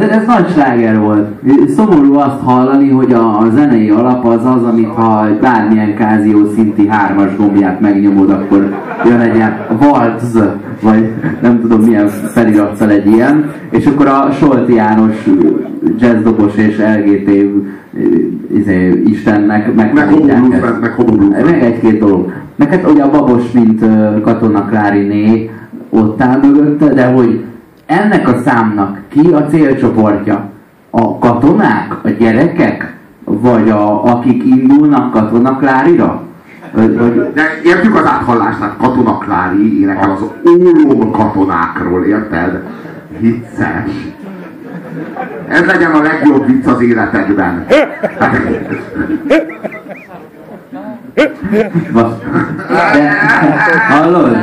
azért ez nagy sláger volt. Szomorú azt hallani, hogy a, a zenei alap az az, amit ha bármilyen kázió szinti hármas gombját megnyomod, akkor jön egy ilyen waltz, vagy nem tudom milyen felirattal egy ilyen, és akkor a Solti János jazzdobos és LGT izé, Istennek meg megtanítják meg Meg egy-két dolog. Meg hát ugye a Babos, mint Katona Kláriné ott áll mögötte, de hogy ennek a számnak ki a célcsoportja? A katonák, a gyerekek, vagy a, akik indulnak Katona Klárira? Vagy... De értjük az áthallást, tehát Katona Klári énekel az ólom katonákról, érted? Vicces. Ez legyen a legjobb vicc az életedben. De, hallod?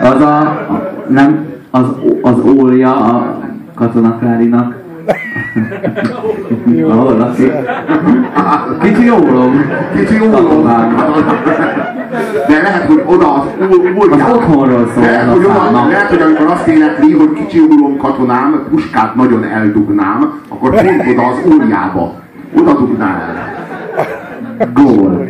Az a, nem, az, az ólja a katonaklárinak. Ahol lakik. Kicsi ólom. Kicsi ólom. De lehet, hogy oda az ólját. Az otthonról szól lehet, hogy oda, lehet, hogy amikor azt énekli, hogy kicsi ólom katonám, puskát nagyon eldugnám, akkor pont oda az óliába. Oda dugná el. Gól.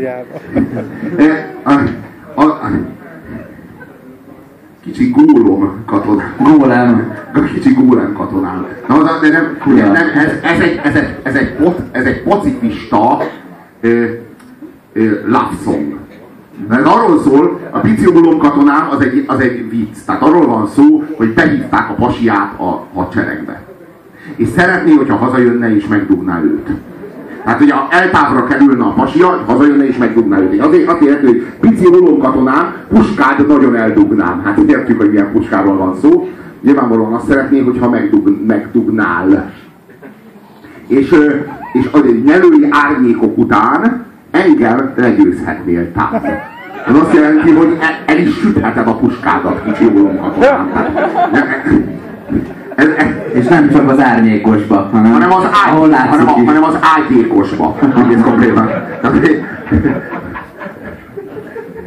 Kicsi gólom katonám. Gólem. Kicsi gólem katonám. Na, de nem, ugye, nem ez, ez, egy, ez, egy, ez, egy, ez egy pacifista ö, ö, love song. Ez arról szól, a pici gólom katonám az egy, az egy vicc. Tehát arról van szó, hogy behívták a pasiát a hadseregbe. És szeretné, hogyha hazajönne és megdugná őt. Hát ugye eltávra kerülne a pasia, hazajönne és megdugná őt. Azért azt értő, hogy pici holom katonám, puskád nagyon eldugnám. Hát értjük, hogy milyen puskáról van szó. Nyilvánvalóan azt szeretné, hogyha megdug, megdugnál. És, és a nyelői árnyékok után engem legyőzhetnél távol. Ez azt jelenti, hogy el, el is sütheted a puskádat, kicsi holom katonám. Tehát, ez, ez, és nem csak az árnyékosba, hanem, hanem az, ágy, ahol hanem, a, hanem az ágyékosba. konkrétan.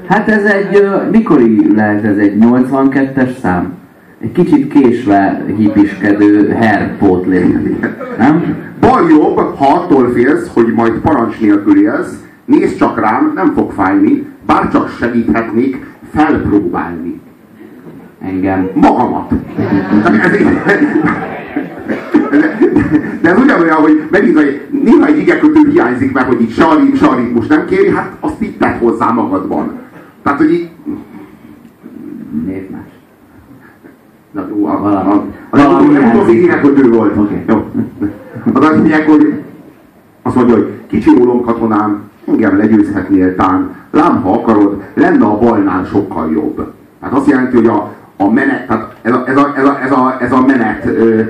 Hát ez egy, mikori lehet ez egy 82-es szám? Egy kicsit késve hipiskedő herpótlé, nem? Bal jobb, ha attól félsz, hogy majd parancs nélkül élsz, nézd csak rám, nem fog fájni, bár csak segíthetnék felpróbálni. Engem. Magamat. De ez ugyanolyan, hogy megint, hogy néha egy igekötő hiányzik meg, hogy így se a, se a ritmus nem kéri, hát azt itt tett hozzá magadban. Tehát, hogy így... Miért más? Na jó, a, a, a, a, legutóbb igekötő volt. Okay. Jó. Az azt mondják, hogy azt mondja, hogy kicsi ólom katonám, engem legyőzhetnél tán, lám ha akarod, lenne a balnál sokkal jobb. Tehát azt jelenti, hogy a, a menet, tehát ez a, ez a, ez a, ez a, ez a menet, ö,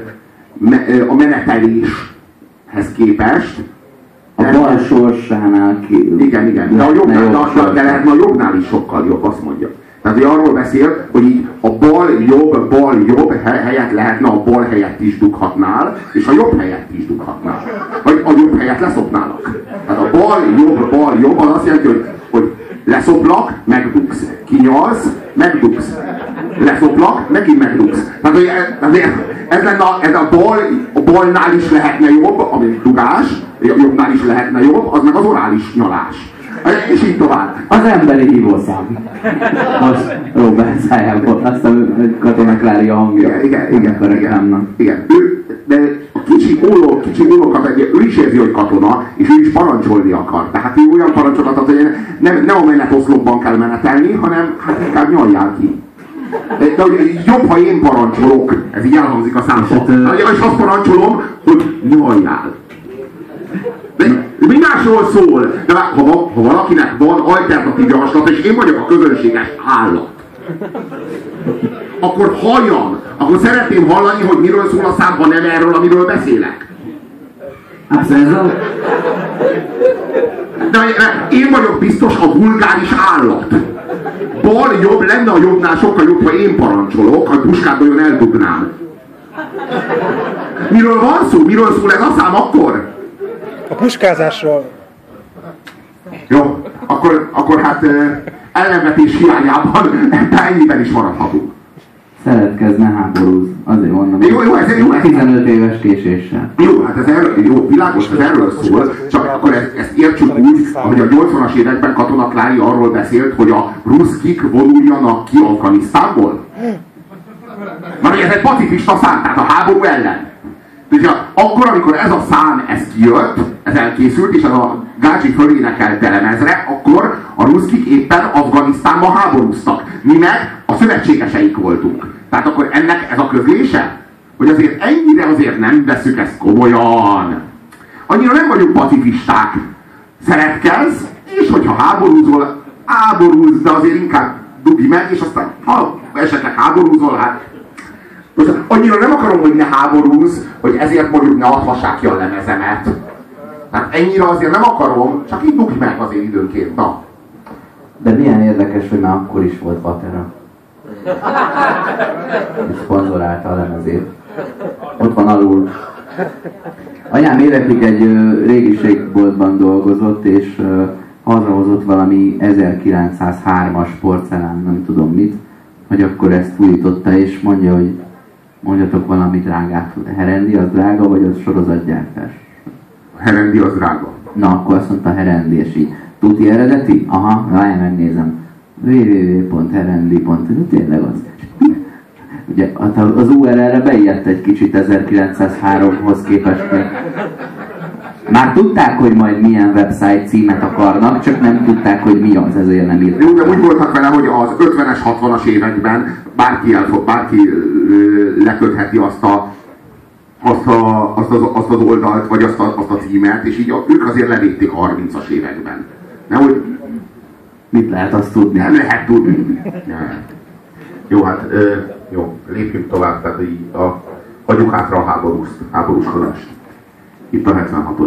me, ö, a meneteléshez képest, a bal sorsánál ki. Igen, igen. De, a jobbnál, de, de lehetne a jobbnál is sokkal jobb, azt mondja. Tehát hogy arról beszél, hogy így a bal jobb, bal jobb helyet lehetne a bal helyett is dughatnál, és a jobb helyett is dughatnál. Vagy a jobb helyett leszopnálak. Tehát a bal jobb, bal jobb az azt jelenti, hogy, hogy leszoplak, megdugsz. Kinyalsz, megdugsz. Leszoplak, megint megdugsz. Tehát, hogy ez, ez, lenne a, ez a bal, a balnál is lehetne jobb, ami dugás, jobbnál is lehetne jobb, az meg az orális nyalás. És így tovább. Az emberi hívószám. Most Robert szájából, azt a Katona Klári hangja. Igen, igen, igen. igen, igen. Ő, de a kicsi óló, kicsi ólókat, ő is érzi, hogy katona, és ő is parancsolni akar. Tehát ő olyan parancsokat ad, hogy nem, nem a menetoszlopban kell menetelni, hanem hát inkább nyaljál ki. De hogy jobb, ha én parancsolok, ez így elhangzik a számból. És, és azt parancsolom, hogy nyaljál. De mi másról szól? De ha, ha valakinek van alternatív javaslat, és én vagyok a közönséges állat, akkor halljam, akkor szeretném hallani, hogy miről szól a szám, ha nem erről, amiről beszélek. Hát ez a... De én vagyok biztos a vulgáris állat. Bal jobb lenne a jobbnál sokkal jobb, ha én parancsolok, ha puskát nagyon eldugnám. Miről van szó? Miről szól ez a szám akkor? A puskázásról. Jó, akkor, akkor hát ellenvetés hiányában ennyiben is maradhatunk. Szeretkezne háborúz. Azért mondom. Jó, jó, ez- jó, ez- 15 éves késéssel. Jó, hát ez erről, jó, világos, ez erről szól, csak akkor ezt, ezt értsük úgy, hogy a 80-as években Katona Klári arról beszélt, hogy a ruszkik vonuljanak ki Afganisztánból. Na, ez egy pacifista szám, tehát a háború ellen. Ugye, akkor, amikor ez a szám, ez kijött, ez elkészült, és ez a Gácsi fölénekelt lemezre, akkor a ruszkik éppen Afganisztánban háborúztak. Mi meg a szövetségeseik voltunk. Tehát akkor ennek ez a közlése? Hogy azért ennyire azért nem veszük ezt komolyan. Annyira nem vagyunk pacifisták. Szeretkezz, és hogyha háborúzol, háborúzz, de azért inkább dugj meg, és aztán ha esetleg háborúzol, hát most annyira nem akarom, hogy ne háborúzz, hogy ezért mondjuk ne adhassák ki a lemezemet. Tehát ennyire azért nem akarom, csak így dugj meg azért időnként. Na. De milyen érdekes, hogy már akkor is volt Vatera. Szponzorálta a lemezét. Ott van alul. Anyám évekig egy ö, régiségboltban dolgozott, és ö, hazahozott valami 1903-as porcelán, nem tudom mit, hogy akkor ezt fújította, és mondja, hogy mondjatok valami drágát. Herendi az drága, vagy az sorozatgyártás? Herendi az drága. Na, akkor azt mondta Herendi, és így, tuti eredeti? Aha, várj, megnézem. www.herendi.hu, tényleg az. Ugye az URL-re beijedt egy kicsit 1903-hoz képest. Már tudták, hogy majd milyen website címet akarnak, csak nem tudták, hogy mi az, ezért nem írták. Jó, de úgy voltak vele, hogy az 50-es, 60-as években bárki, elfog, bárki lekötheti azt a azt, a, azt, az, azt az oldalt, vagy azt a, azt a címet, és így ők azért levédték a 30-as években. Nem, hogy Mit lehet azt tudni? nem lehet tudni. Jó, hát ö, jó, lépjünk tovább, tehát így a, hagyjuk hátra a háborús, háborúskodást. Itt a 76